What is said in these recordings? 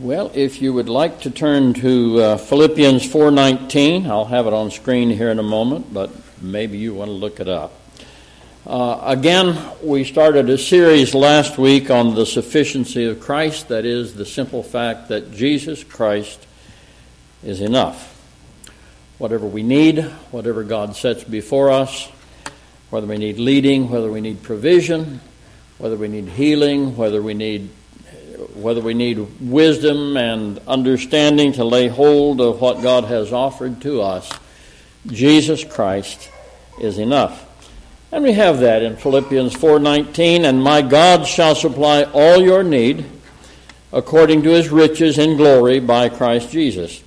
Well, if you would like to turn to uh, Philippians 4:19, I'll have it on screen here in a moment, but maybe you want to look it up. Uh, again, we started a series last week on the sufficiency of Christ, that is, the simple fact that Jesus Christ is enough. Whatever we need, whatever God sets before us, whether we need leading, whether we need provision, whether we need healing, whether we need whether we need wisdom and understanding to lay hold of what God has offered to us, Jesus Christ is enough. And we have that in Philippians 4:19, and my God shall supply all your need according to his riches in glory by Christ Jesus.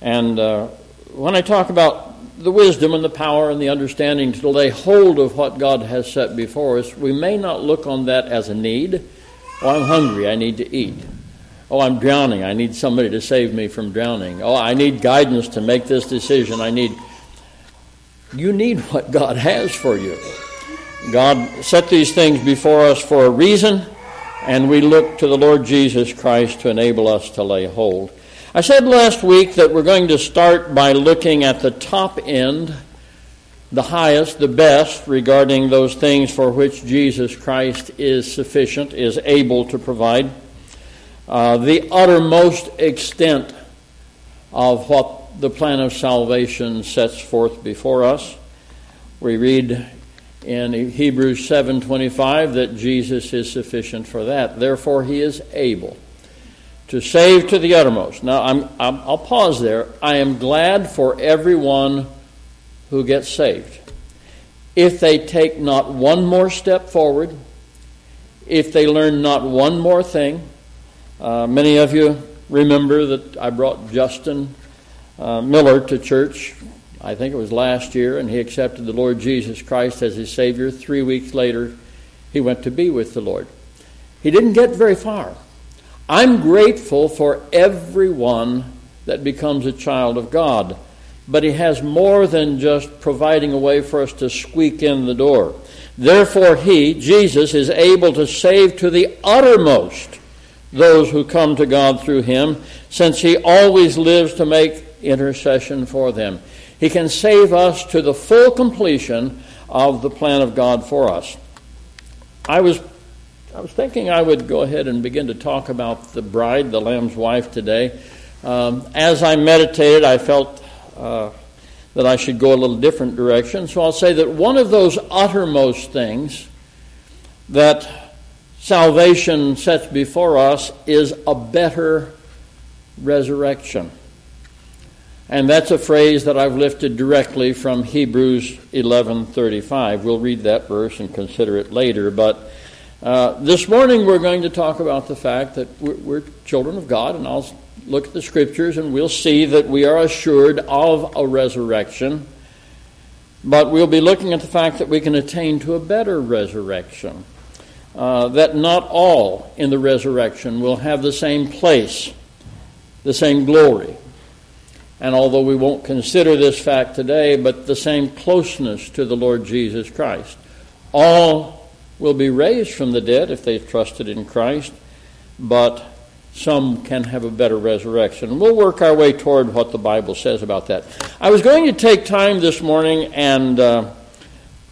And uh, when I talk about the wisdom and the power and the understanding to lay hold of what God has set before us, we may not look on that as a need Oh, I'm hungry. I need to eat. Oh, I'm drowning. I need somebody to save me from drowning. Oh, I need guidance to make this decision. I need. You need what God has for you. God set these things before us for a reason, and we look to the Lord Jesus Christ to enable us to lay hold. I said last week that we're going to start by looking at the top end the highest, the best regarding those things for which Jesus Christ is sufficient, is able to provide. Uh, the uttermost extent of what the plan of salvation sets forth before us. We read in Hebrews 7:25 that Jesus is sufficient for that. Therefore he is able to save to the uttermost. Now i will pause there. I am glad for everyone who get saved. If they take not one more step forward, if they learn not one more thing, uh, many of you remember that I brought Justin uh, Miller to church. I think it was last year, and he accepted the Lord Jesus Christ as his Savior. Three weeks later, he went to be with the Lord. He didn't get very far. I'm grateful for everyone that becomes a child of God but he has more than just providing a way for us to squeak in the door. Therefore, he, Jesus, is able to save to the uttermost those who come to God through him, since he always lives to make intercession for them. He can save us to the full completion of the plan of God for us. I was I was thinking I would go ahead and begin to talk about the bride, the Lamb's wife, today. Um, as I meditated, I felt uh, that I should go a little different direction. So I'll say that one of those uttermost things that salvation sets before us is a better resurrection. And that's a phrase that I've lifted directly from Hebrews 11:35. We'll read that verse and consider it later, but uh, this morning we're going to talk about the fact that we're, we're children of God, and I'll look at the scriptures and we'll see that we are assured of a resurrection. But we'll be looking at the fact that we can attain to a better resurrection. Uh, that not all in the resurrection will have the same place, the same glory. And although we won't consider this fact today, but the same closeness to the Lord Jesus Christ. All will be raised from the dead if they've trusted in Christ, but some can have a better resurrection. We'll work our way toward what the Bible says about that. I was going to take time this morning and uh,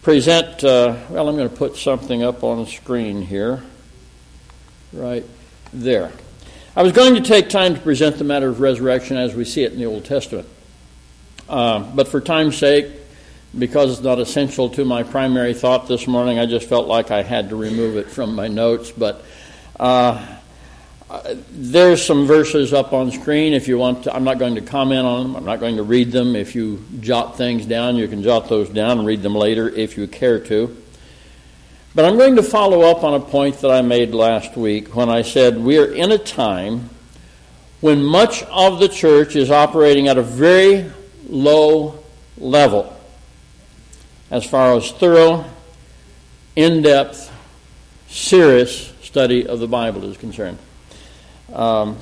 present, uh, well, I'm going to put something up on the screen here, right there. I was going to take time to present the matter of resurrection as we see it in the Old Testament. Uh, but for time's sake, because it's not essential to my primary thought this morning, I just felt like I had to remove it from my notes. But uh, there's some verses up on screen if you want to. I'm not going to comment on them. I'm not going to read them. If you jot things down, you can jot those down and read them later if you care to. But I'm going to follow up on a point that I made last week when I said we are in a time when much of the church is operating at a very low level as far as thorough, in depth, serious study of the Bible is concerned. Um,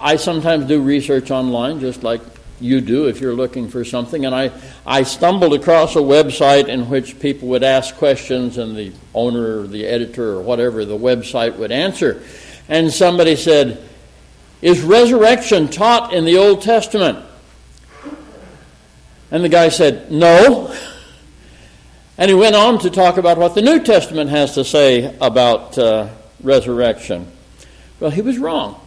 I sometimes do research online, just like you do if you're looking for something. And I, I stumbled across a website in which people would ask questions, and the owner or the editor or whatever the website would answer. And somebody said, Is resurrection taught in the Old Testament? And the guy said, No. And he went on to talk about what the New Testament has to say about uh, resurrection. Well, he was wrong.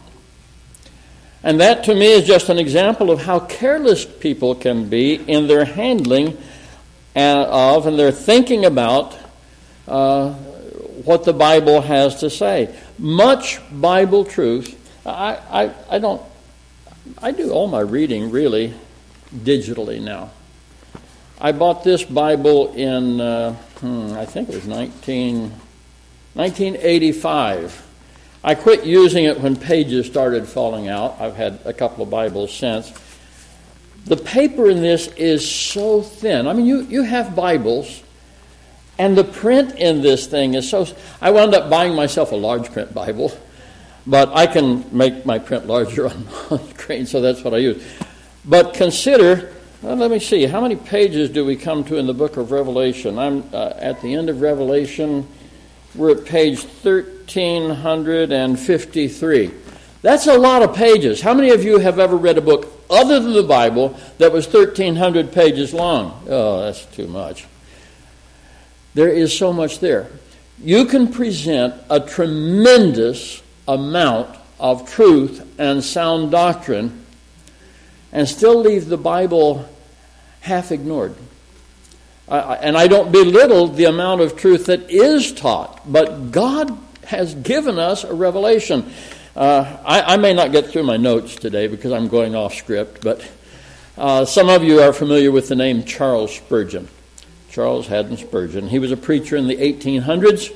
And that to me is just an example of how careless people can be in their handling uh, of and their thinking about uh, what the Bible has to say. Much Bible truth. I, I, I don't, I do all my reading really digitally now. I bought this Bible in, uh, hmm, I think it was 19, 1985. I quit using it when pages started falling out. I've had a couple of Bibles since. The paper in this is so thin. I mean, you, you have Bibles, and the print in this thing is so. I wound up buying myself a large print Bible, but I can make my print larger on, screen, so that's what I use. But consider, well, let me see, how many pages do we come to in the book of Revelation? I'm uh, at the end of Revelation. We're at page 1353. That's a lot of pages. How many of you have ever read a book other than the Bible that was 1,300 pages long? Oh, that's too much. There is so much there. You can present a tremendous amount of truth and sound doctrine and still leave the Bible half ignored. And I don't belittle the amount of truth that is taught, but God has given us a revelation. Uh, I, I, may not get through my notes today because I'm going off script, but uh, some of you are familiar with the name Charles Spurgeon. Charles Haddon Spurgeon. He was a preacher in the 1800s.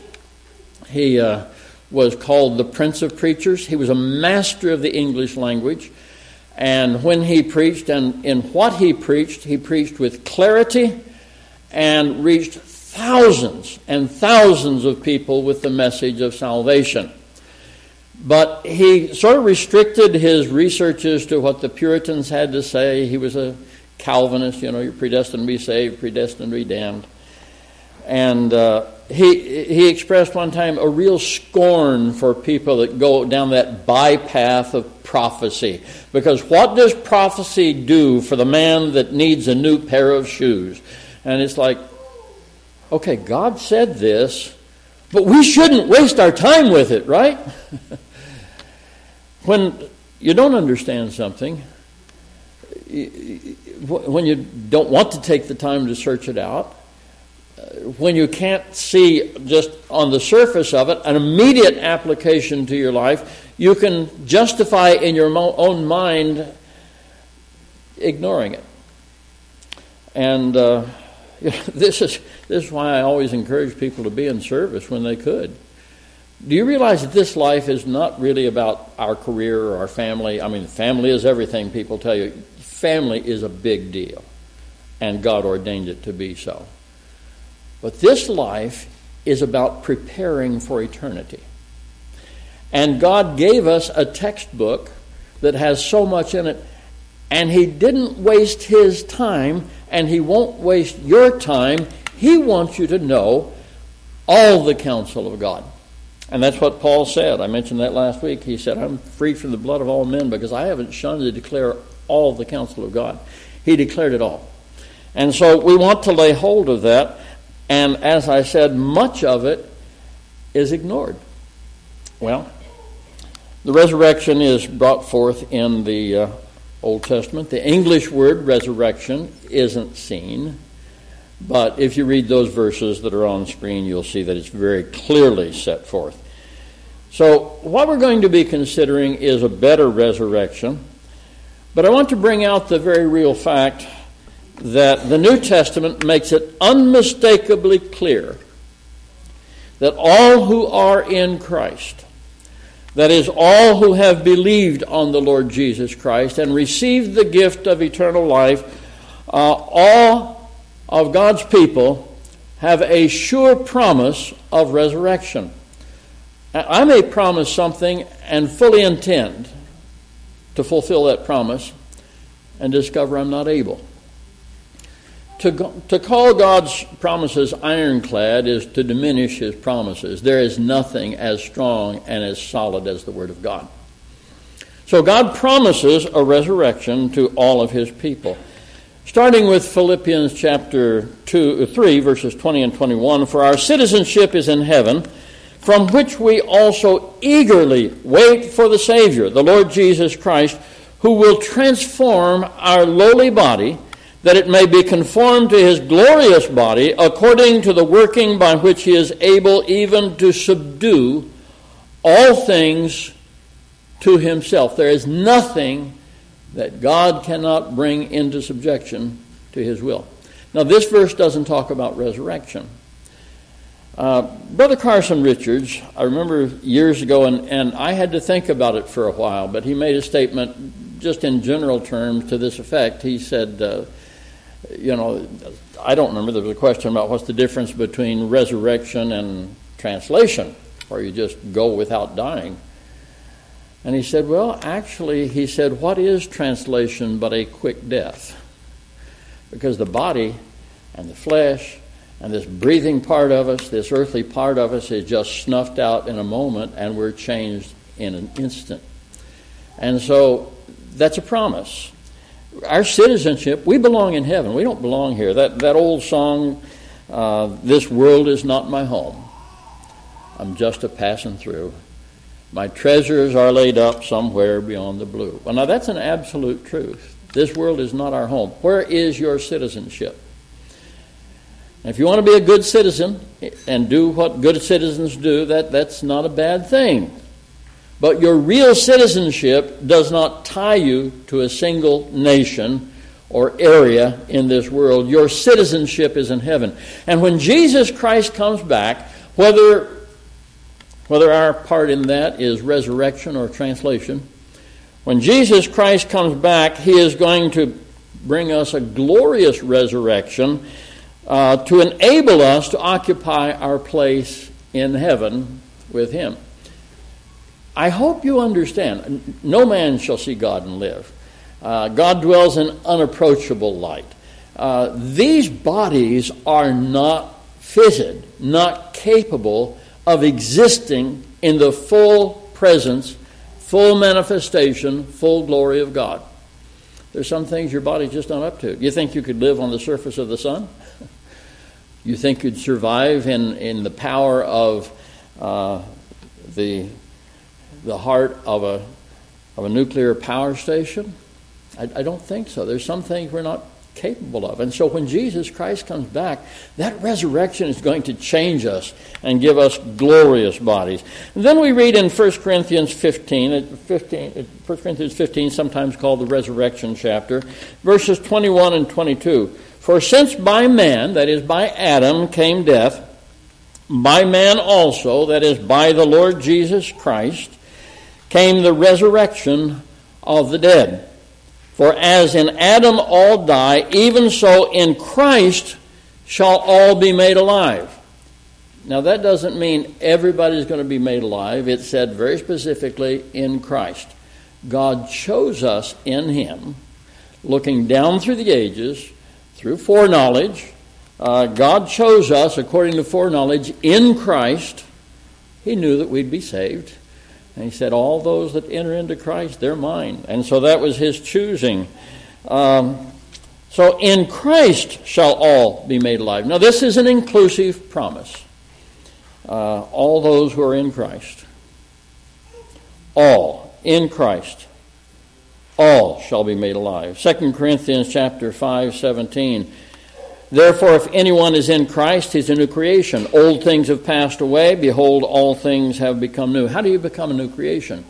He uh, was called the Prince of Preachers. He was a master of the English language. And when he preached, and in what he preached, he preached with clarity and reached thousands and thousands of people with the message of salvation. But he sort of restricted his researches to what the Puritans had to say. He was a Calvinist, you know, you're predestined to be saved, predestined to be damned. And uh, he, he expressed one time a real scorn for people that go down that bypath of prophecy. Because what does prophecy do for the man that needs a new pair of shoes? And it's like, okay, God said this, but we shouldn't waste our time with it, right? when you don't understand something, when you don't want to take the time to search it out, when you can't see just on the surface of it an immediate application to your life, you can justify in your own mind ignoring it. And uh, this is this is why I always encourage people to be in service when they could. Do you realize that this life is not really about our career or our family? I mean, family is everything. People tell you family is a big deal, and God ordained it to be so. But this life is about preparing for eternity. And God gave us a textbook that has so much in it, and He didn't waste His time and He won't waste your time. He wants you to know all the counsel of God. And that's what Paul said. I mentioned that last week. He said, I'm free from the blood of all men because I haven't shunned to declare all the counsel of God. He declared it all. And so we want to lay hold of that. And as I said, much of it is ignored. Well, the resurrection is brought forth in the uh, Old Testament. The English word resurrection isn't seen, but if you read those verses that are on screen, you'll see that it's very clearly set forth. So, what we're going to be considering is a better resurrection, but I want to bring out the very real fact that the New Testament makes it unmistakably clear that all who are in Christ that is, all who have believed on the Lord Jesus Christ and received the gift of eternal life, uh, all of God's people have a sure promise of resurrection. I may promise something and fully intend to fulfill that promise and discover I'm not able. To, to call God's promises ironclad is to diminish his promises. There is nothing as strong and as solid as the Word of God. So God promises a resurrection to all of his people. Starting with Philippians chapter 2, 3, verses 20 and 21 For our citizenship is in heaven, from which we also eagerly wait for the Savior, the Lord Jesus Christ, who will transform our lowly body, that it may be conformed to his glorious body, according to the working by which he is able even to subdue all things to himself. There is nothing that God cannot bring into subjection to his will. Now, this verse doesn't talk about resurrection. Uh, Brother Carson Richards, I remember years ago, and, and I had to think about it for a while, but he made a statement just in general terms to this effect. He said, uh, you know, I don't remember, there was a question about what's the difference between resurrection and translation, where you just go without dying. And he said, Well, actually, he said, What is translation but a quick death? Because the body and the flesh and this breathing part of us, this earthly part of us, is just snuffed out in a moment and we're changed in an instant. And so that's a promise. Our citizenship, we belong in heaven. We don't belong here. That, that old song, uh, This world is not my home. I'm just a passing through. My treasures are laid up somewhere beyond the blue. Well, now that's an absolute truth. This world is not our home. Where is your citizenship? if you want to be a good citizen and do what good citizens do, that, that's not a bad thing. But your real citizenship does not tie you to a single nation or area in this world. Your citizenship is in heaven. And when Jesus Christ comes back, whether whether our part in that is resurrection or translation. When Jesus Christ comes back, he is going to bring us a glorious resurrection uh, to enable us to occupy our place in heaven with him. I hope you understand. No man shall see God and live. Uh, God dwells in unapproachable light. Uh, these bodies are not fitted, not capable of existing in the full presence, full manifestation, full glory of God. There's some things your body's just not up to. You think you could live on the surface of the sun? You think you'd survive in, in the power of uh, the, the heart of a, of a nuclear power station? I, I don't think so. There's some things we're not capable of. And so when Jesus Christ comes back, that resurrection is going to change us and give us glorious bodies. And then we read in 1 Corinthians 15, uh, 15, uh, 1 Corinthians 15, sometimes called the resurrection chapter, verses 21 and 22. For since by man, that is by Adam, came death, by man also, that is by the Lord Jesus Christ, came the resurrection of the dead. For as in Adam all die, even so in Christ shall all be made alive. Now, that doesn't mean everybody's going to be made alive. It said very specifically in Christ. God chose us in Him, looking down through the ages, through foreknowledge. Uh, God chose us according to foreknowledge in Christ. He knew that we'd be saved. And he said, All those that enter into Christ, they're mine. And so that was his choosing. Um, so in Christ shall all be made alive. Now, this is an inclusive promise. Uh, all those who are in Christ. All in Christ. All shall be made alive. 2 Corinthians chapter 5, 17. Therefore, if anyone is in Christ, he's a new creation. Old things have passed away. Behold, all things have become new. How do you become a new creation?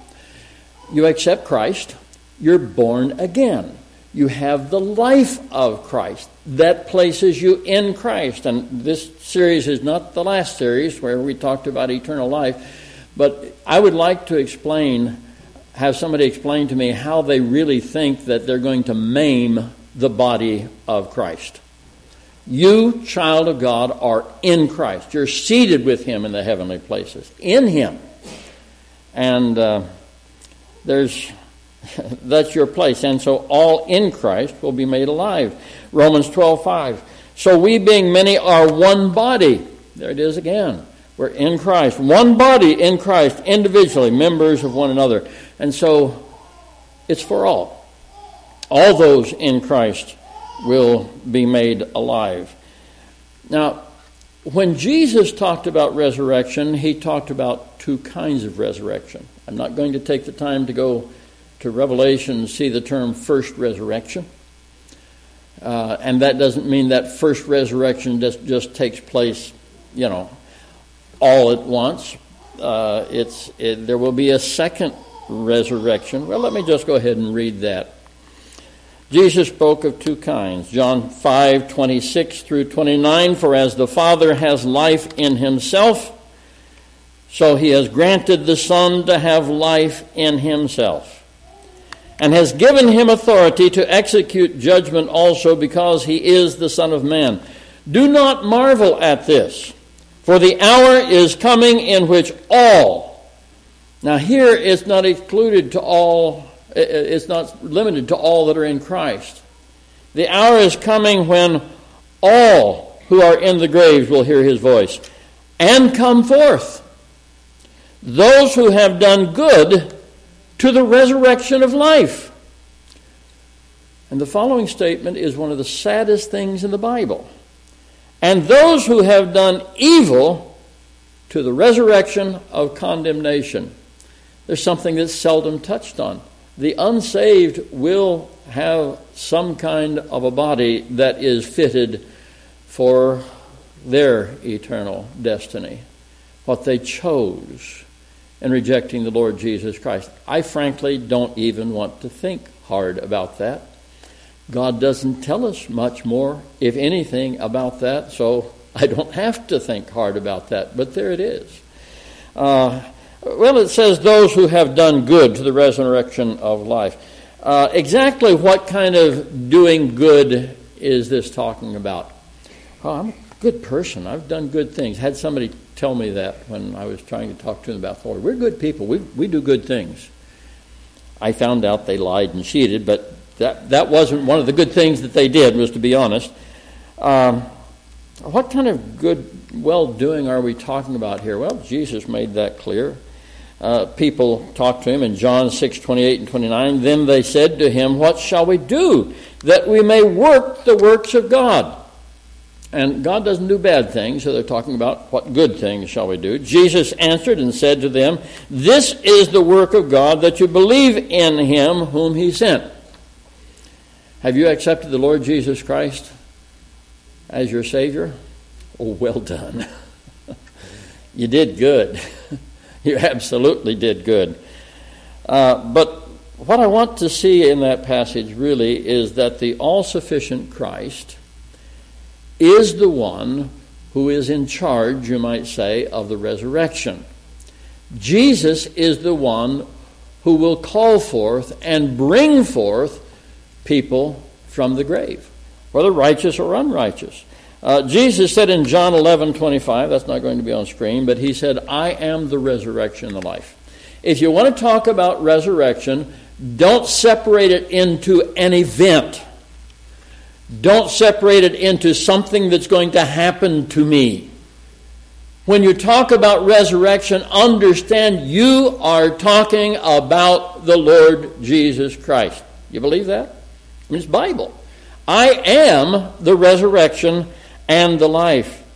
You accept Christ. You're born again. You have the life of Christ. That places you in Christ. And this series is not the last series where we talked about eternal life. But I would like to explain, have somebody explain to me how they really think that they're going to maim the body of Christ. You, child of God, are in Christ. You're seated with Him in the heavenly places, in Him. And uh, there's that's your place. And so all in Christ will be made alive. Romans 12 5. So we, being many, are one body. There it is again. We're in Christ. One body in Christ, individually, members of one another. And so it's for all. All those in Christ will be made alive. Now, when Jesus talked about resurrection, he talked about two kinds of resurrection. I'm not going to take the time to go to Revelation and see the term first resurrection. Uh, and that doesn't mean that first resurrection just, just takes place, you know, all at once. Uh, it's, it, there will be a second resurrection. Well, let me just go ahead and read that. Jesus spoke of two kinds. John 5, 26 through 29. For as the Father has life in himself, so he has granted the Son to have life in himself, and has given him authority to execute judgment also because he is the Son of Man. Do not marvel at this, for the hour is coming in which all, now here it's not excluded to all it's not limited to all that are in Christ. The hour is coming when all who are in the graves will hear his voice and come forth. Those who have done good to the resurrection of life. And the following statement is one of the saddest things in the Bible. And those who have done evil to the resurrection of condemnation. There's something that's seldom touched on the unsaved will have some kind of a body that is fitted for their eternal destiny, what they chose in rejecting the Lord Jesus Christ. I frankly don't even want to think hard about that. God doesn't tell us much more, if anything, about that, so I don't have to think hard about that, but there it is. Uh, well, it says those who have done good to the resurrection of life. Uh, exactly what kind of doing good is this talking about? Oh, I'm a good person. I've done good things. Had somebody tell me that when I was trying to talk to them about the Lord. We're good people. We, we do good things. I found out they lied and cheated, but that, that wasn't one of the good things that they did, was to be honest. Um, what kind of good well doing are we talking about here? Well, Jesus made that clear uh, people talked to him in John 6 28 and 29. Then they said to him, What shall we do that we may work the works of God? And God doesn't do bad things, so they're talking about what good things shall we do. Jesus answered and said to them, This is the work of God, that you believe in him whom he sent. Have you accepted the Lord Jesus Christ as your Savior? Oh, well done. you did good. you absolutely did good. Uh, but what I want to see in that passage really is that the all sufficient Christ is the one who is in charge, you might say, of the resurrection. Jesus is the one who will call forth and bring forth people from the grave, whether righteous or unrighteous. Uh, Jesus said in John 11 25, that's not going to be on screen, but he said, I am the resurrection and the life. If you want to talk about resurrection, don't separate it into an event. Don't separate it into something that's going to happen to me. When you talk about resurrection, understand you are talking about the Lord Jesus Christ. You believe that? It's Bible. I am the resurrection and the life.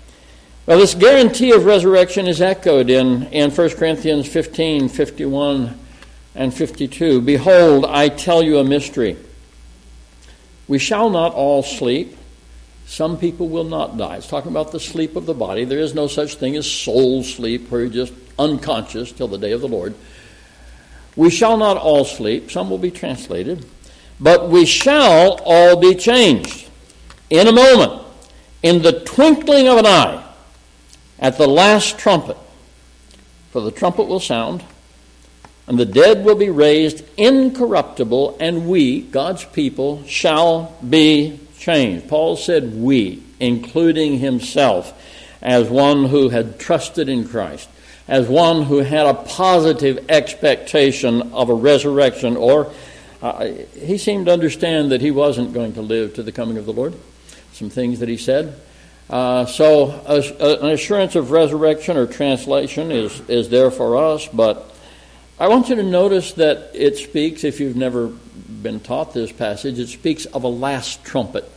Well, this guarantee of resurrection is echoed in, in 1 Corinthians 15 51 and 52. Behold, I tell you a mystery. We shall not all sleep. Some people will not die. It's talking about the sleep of the body. There is no such thing as soul sleep where you're just unconscious till the day of the Lord. We shall not all sleep. Some will be translated. But we shall all be changed in a moment in the twinkling of an eye at the last trumpet. For the trumpet will sound, and the dead will be raised incorruptible, and we, God's people, shall be changed. Paul said we, including himself, as one who had trusted in Christ, as one who had a positive expectation of a resurrection, or uh, he seemed to understand that he wasn't going to live to the coming of the Lord some things that he said. Uh, so, an assurance of resurrection or translation is, is there for us, but I want you to notice that it speaks, if you've never been taught this passage, it speaks of a last trumpet.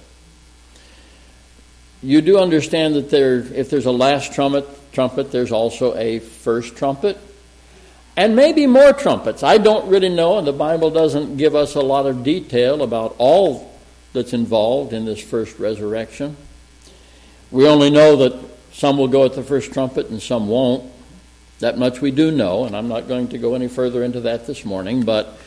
You do understand that there, if there's a last trumpet, trumpet, there's also a first trumpet, and maybe more trumpets. I don't really know, and the Bible doesn't give us a lot of detail about all that's involved in this first resurrection. We only know that some will go at the first trumpet and some won't. That much we do know, and I'm not going to go any further into that this morning, but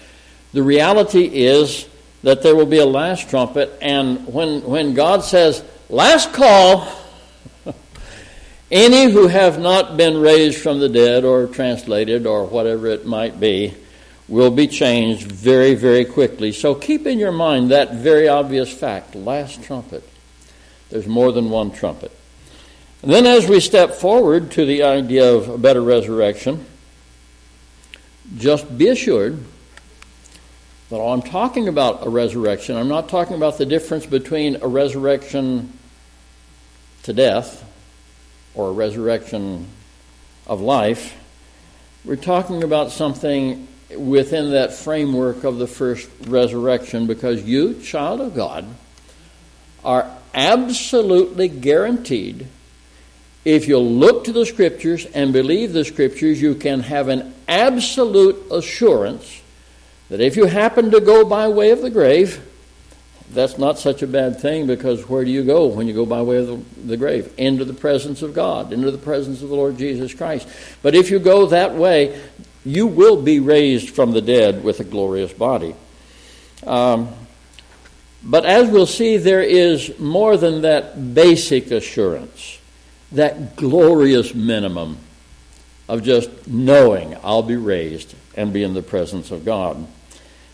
the reality is that there will be a last trumpet, and when, when God says, last call, any who have not been raised from the dead or translated or whatever it might be will be changed very, very quickly. So keep in your mind that very obvious fact last trumpet. There's more than one trumpet. And then, as we step forward to the idea of a better resurrection, just be assured that I'm talking about a resurrection, I'm not talking about the difference between a resurrection to death or a resurrection of life. We're talking about something within that framework of the first resurrection because you, child of God, are absolutely guaranteed if you look to the Scriptures and believe the Scriptures, you can have an absolute assurance that if you happen to go by way of the grave, that's not such a bad thing because where do you go when you go by way of the, the, grave? Into the presence of God, into the presence of the Lord Jesus Christ. But if you go that way, you will be raised from the dead with a glorious body. Um, but as we'll see, there is more than that basic assurance that glorious minimum of just knowing I'll be raised and be in the presence of God.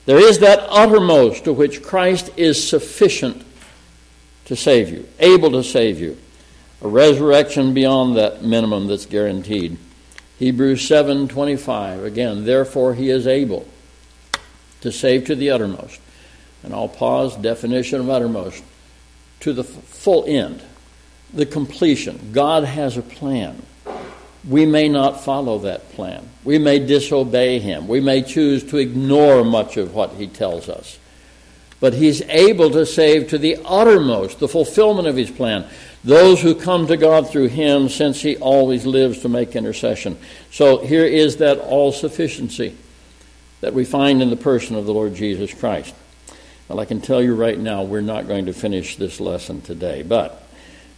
There is that uttermost to which Christ is sufficient to save you, able to save you. A resurrection beyond that minimum that's guaranteed. Hebrews 7:25 again, therefore he is able to save to the uttermost. And I'll pause definition of uttermost to the full end the completion. God has a plan. We may not follow that plan. We may disobey Him. We may choose to ignore much of what He tells us. But He's able to save to the uttermost the fulfillment of His plan those who come to God through Him, since He always lives to make intercession. So here is that all sufficiency that we find in the person of the Lord Jesus Christ. Well, I can tell you right now, we're not going to finish this lesson today, but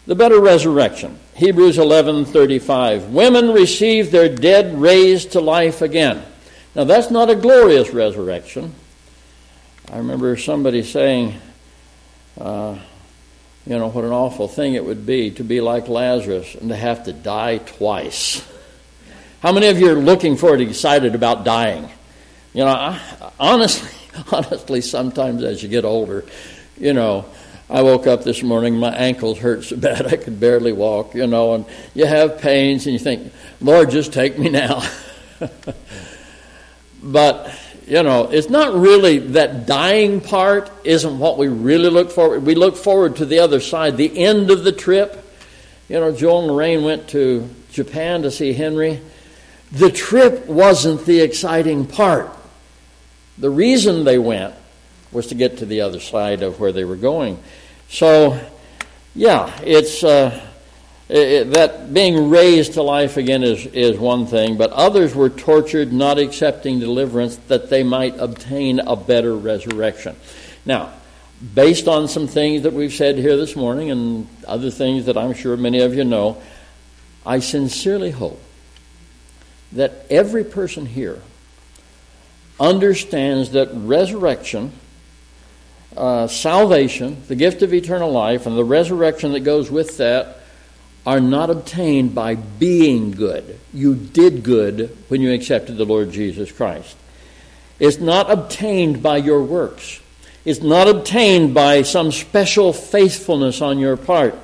the better resurrection. Hebrews 11:35. Women receive their dead raised to life again. Now that's not a glorious resurrection. I remember somebody saying, uh, you know, what an awful thing it would be to be like Lazarus and to have to die twice. How many of you are looking forward, excited about dying? You know, I, honestly, honestly, sometimes as you get older, you know, I woke up this morning, my ankles hurt so bad I could barely walk, you know, and you have pains and you think, Lord, just take me now. but, you know, it's not really that dying part isn't what we really look forward. We look forward to the other side, the end of the trip. You know, Joel and Lorraine went to Japan to see Henry. The trip wasn't the exciting part. The reason they went was to get to the other side of where they were going. So, yeah, it's uh, it, that being raised to life again is, is one thing, but others were tortured, not accepting deliverance, that they might obtain a better resurrection. Now, based on some things that we've said here this morning and other things that I'm sure many of you know, I sincerely hope that every person here understands that resurrection uh, salvation, the gift of eternal life, and the resurrection that goes with that are not obtained by being good. You did good when you accepted the Lord Jesus Christ. It's not obtained by your works. It's not obtained by some special faithfulness on your part.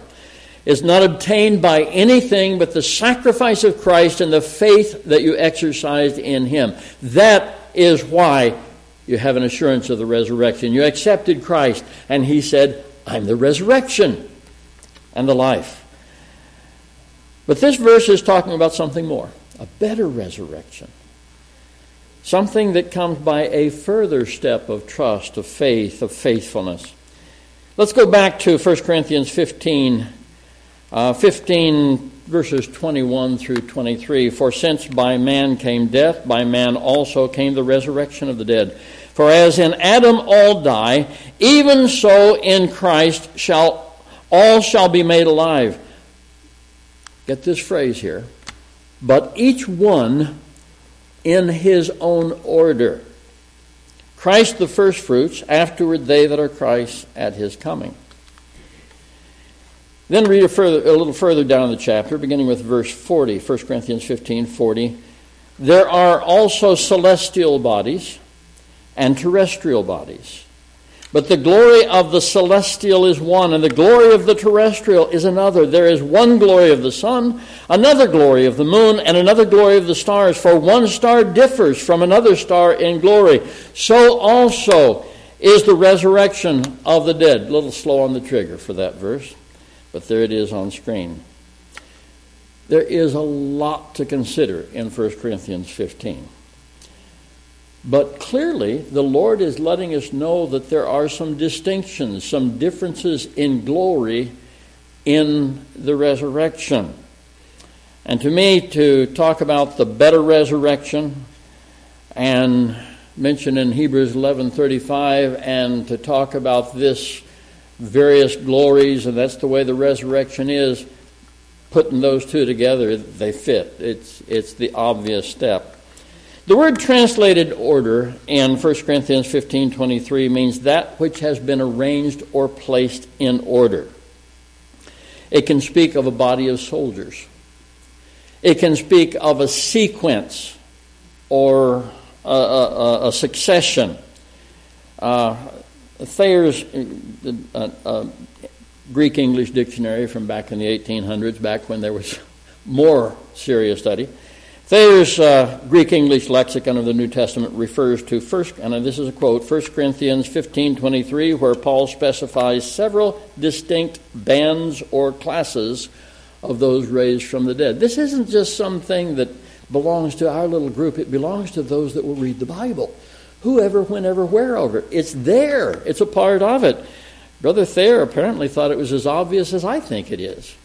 It's not obtained by anything but the sacrifice of Christ and the faith that you exercised in Him. That is why you have an assurance of the resurrection. You accepted Christ, and He said, I'm the resurrection and the life. But this verse is talking about something more a better resurrection. something that comes by a further step of trust, of faith, of faithfulness. Let's go back to 1 Corinthians 15, uh, 15 verses 21 through 23. For since by man came death, by man also came the resurrection of the dead. For as in Adam all die, even so in Christ shall all shall be made alive. Get this phrase here. But each one in his own order. Christ the firstfruits, afterward they that are Christ at his coming. Then read a, further, a little further down the chapter, beginning with verse 40, 1 Corinthians 15 40. There are also celestial bodies and terrestrial bodies. But the glory of the celestial is one, and the glory of the terrestrial is another. There is one glory of the sun, another glory of the moon, and another glory of the stars. For one star differs from another star in glory. So also is the resurrection of the dead. A little slow on the trigger for that verse, but there it is on screen. There is a lot to consider in 1 Corinthians 15. But clearly, the Lord is letting us know that there are some distinctions, some differences in glory in the resurrection. And to me, to talk about the better resurrection and mentioned in Hebrews 11:35 and to talk about this various glories and that's the way the resurrection is putting those two together they fit it's it's the obvious step the word translated order in 1 Corinthians 15:23 means that which has been arranged or placed in order. It can speak of a body of soldiers. It can speak of a sequence or a, a, a succession. Uh, Thayer's uh, uh, Greek English dictionary from back in the 1800s, back when there was more serious study, Thayer's uh, Greek English lexicon of the New Testament refers to first, and this is a quote, 1 Corinthians 15:23, where Paul specifies several distinct bands or classes of those raised from the dead. This isn't just something that belongs to our little group; it belongs to those that will read the Bible, whoever, whenever, wherever. It's there. It's a part of it. Brother Thayer apparently thought it was as obvious as I think it is.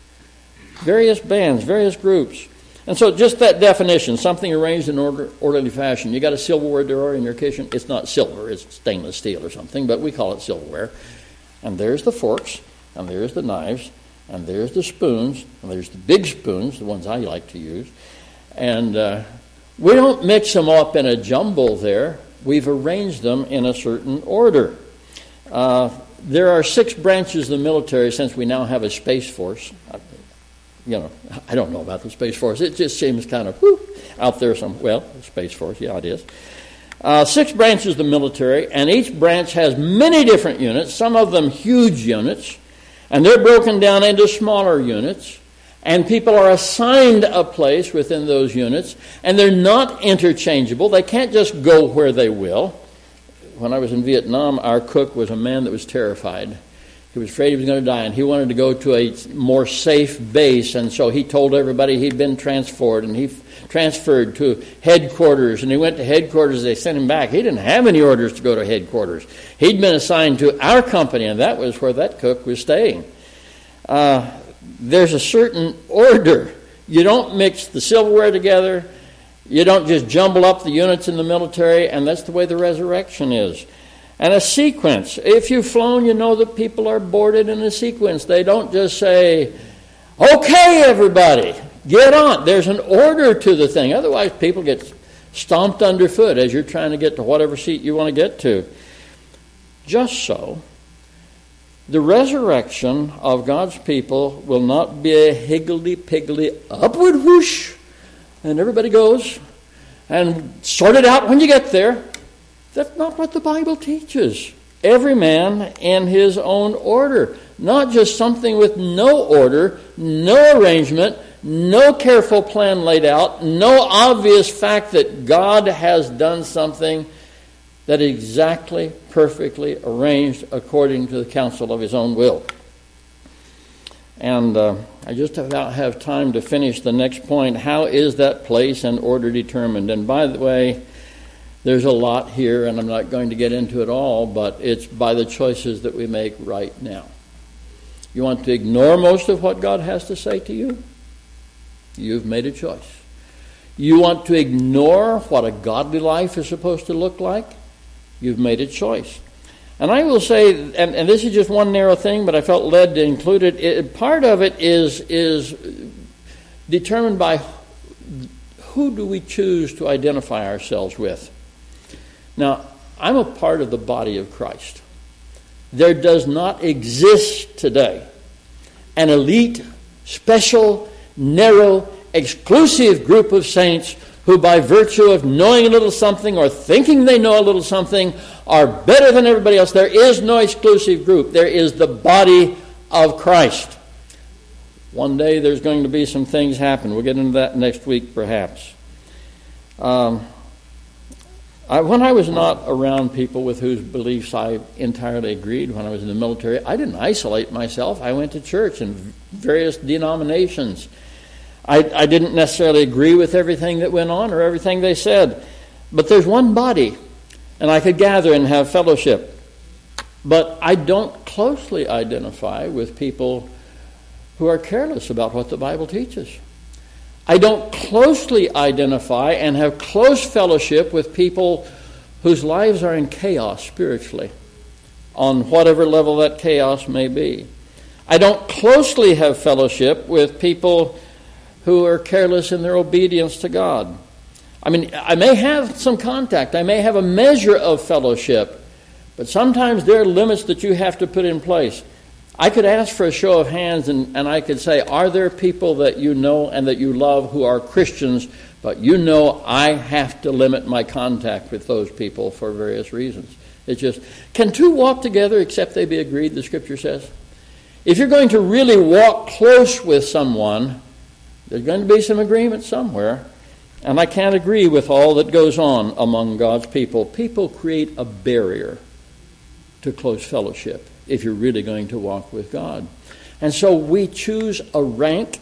Various bands, various groups. And so, just that definition, something arranged in order, orderly fashion. You got a silverware drawer in your kitchen. It's not silver; it's stainless steel or something, but we call it silverware. And there's the forks, and there's the knives, and there's the spoons, and there's the big spoons, the ones I like to use. And uh, we don't mix them up in a jumble there. We've arranged them in a certain order. Uh, there are six branches of the military since we now have a space force you know, I don't know about the Space Force. It just seems kind of whoop, out there some. Well, Space Force, yeah, it is. Uh, six branches of the military, and each branch has many different units, some of them huge units, and they're broken down into smaller units. And people are assigned a place within those units, and they're not interchangeable. They can't just go where they will. When I was in Vietnam, our cook was a man that was terrified he was afraid he was going to die, and he wanted to go to a more safe base, and so he told everybody he'd been transferred, and he f- transferred to headquarters, and he went to headquarters. They sent him back. He didn't have any orders to go to headquarters. He'd been assigned to our company, and that was where that cook was staying. Uh, there's a certain order. You don't mix the silverware together. You don't just jumble up the units in the military, and that's the way the resurrection is and a sequence. If you've flown, you know that people are boarded in a sequence. They don't just say, okay, everybody, get on. There's an order to the thing. Otherwise, people get stomped underfoot as you're trying to get to whatever seat you want to get to. Just so, the resurrection of God's people will not be a higgledy piggledy upward whoosh, and everybody goes and sort it out when you get there. That's not what the Bible teaches. Every man in his own order, not just something with no order, no arrangement, no careful plan laid out, no obvious fact that God has done something that is exactly, perfectly arranged according to the counsel of his own will. And uh, I just about have time to finish the next point. How is that place and order determined? And by the way, There's a lot here, and I'm not going to get into it all, but it's by the choices that we make right now. You want to ignore most of what God has to say to you? You've made a choice. You want to ignore what a godly life is supposed to look like? You've made a choice. And I will say, and, and this is just one narrow thing, but I felt led to include it. it part of it is, is determined by who do we choose to identify ourselves with. Now, I'm a part of the body of Christ. There does not exist today an elite, special, narrow, exclusive group of saints who, by virtue of knowing a little something or thinking they know a little something, are better than everybody else. There is no exclusive group. There is the body of Christ. One day there's going to be some things happen. We'll get into that next week, perhaps. Um, I, when I was not around people with whose beliefs I entirely agreed when I was in the military, I didn't isolate myself. I went to church in various denominations. I, I didn't necessarily agree with everything that went on or everything they said. But there's one body, and I could gather and have fellowship. But I don't closely identify with people who are careless about what the Bible teaches. I don't closely identify and have close fellowship with people whose lives are in chaos spiritually, on whatever level that chaos may be. I don't closely have fellowship with people who are careless in their obedience to God. I mean, I may have some contact, I may have a measure of fellowship, but sometimes there are limits that you have to put in place. I could ask for a show of hands and, and I could say, Are there people that you know and that you love who are Christians, but you know I have to limit my contact with those people for various reasons? It's just, can two walk together except they be agreed, the scripture says? If you're going to really walk close with someone, there's going to be some agreement somewhere. And I can't agree with all that goes on among God's people. People create a barrier to close fellowship if you're really going to walk with God. And so we choose a rank.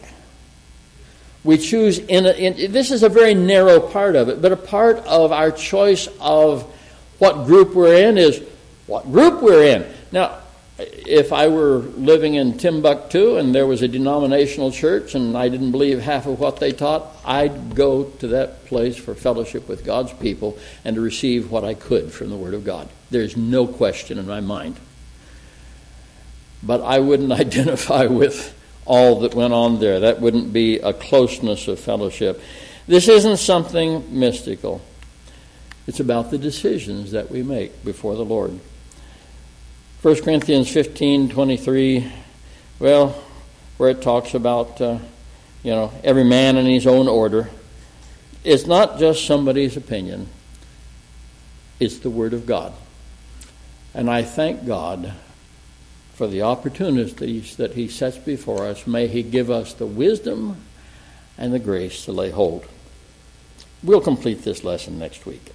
We choose in, a, in this is a very narrow part of it, but a part of our choice of what group we're in is what group we're in. Now, if I were living in Timbuktu and there was a denominational church and I didn't believe half of what they taught, I'd go to that place for fellowship with God's people and to receive what I could from the Word of God. There's no question in my mind but I wouldn't identify with all that went on there. That wouldn't be a closeness of fellowship. This isn't something mystical. It's about the decisions that we make before the Lord. 1 Corinthians 15 23, well, where it talks about, uh, you know, every man in his own order. It's not just somebody's opinion, it's the Word of God. And I thank God for the opportunities that He sets before us. May He give us the wisdom and the grace to lay hold. We'll complete this lesson next week.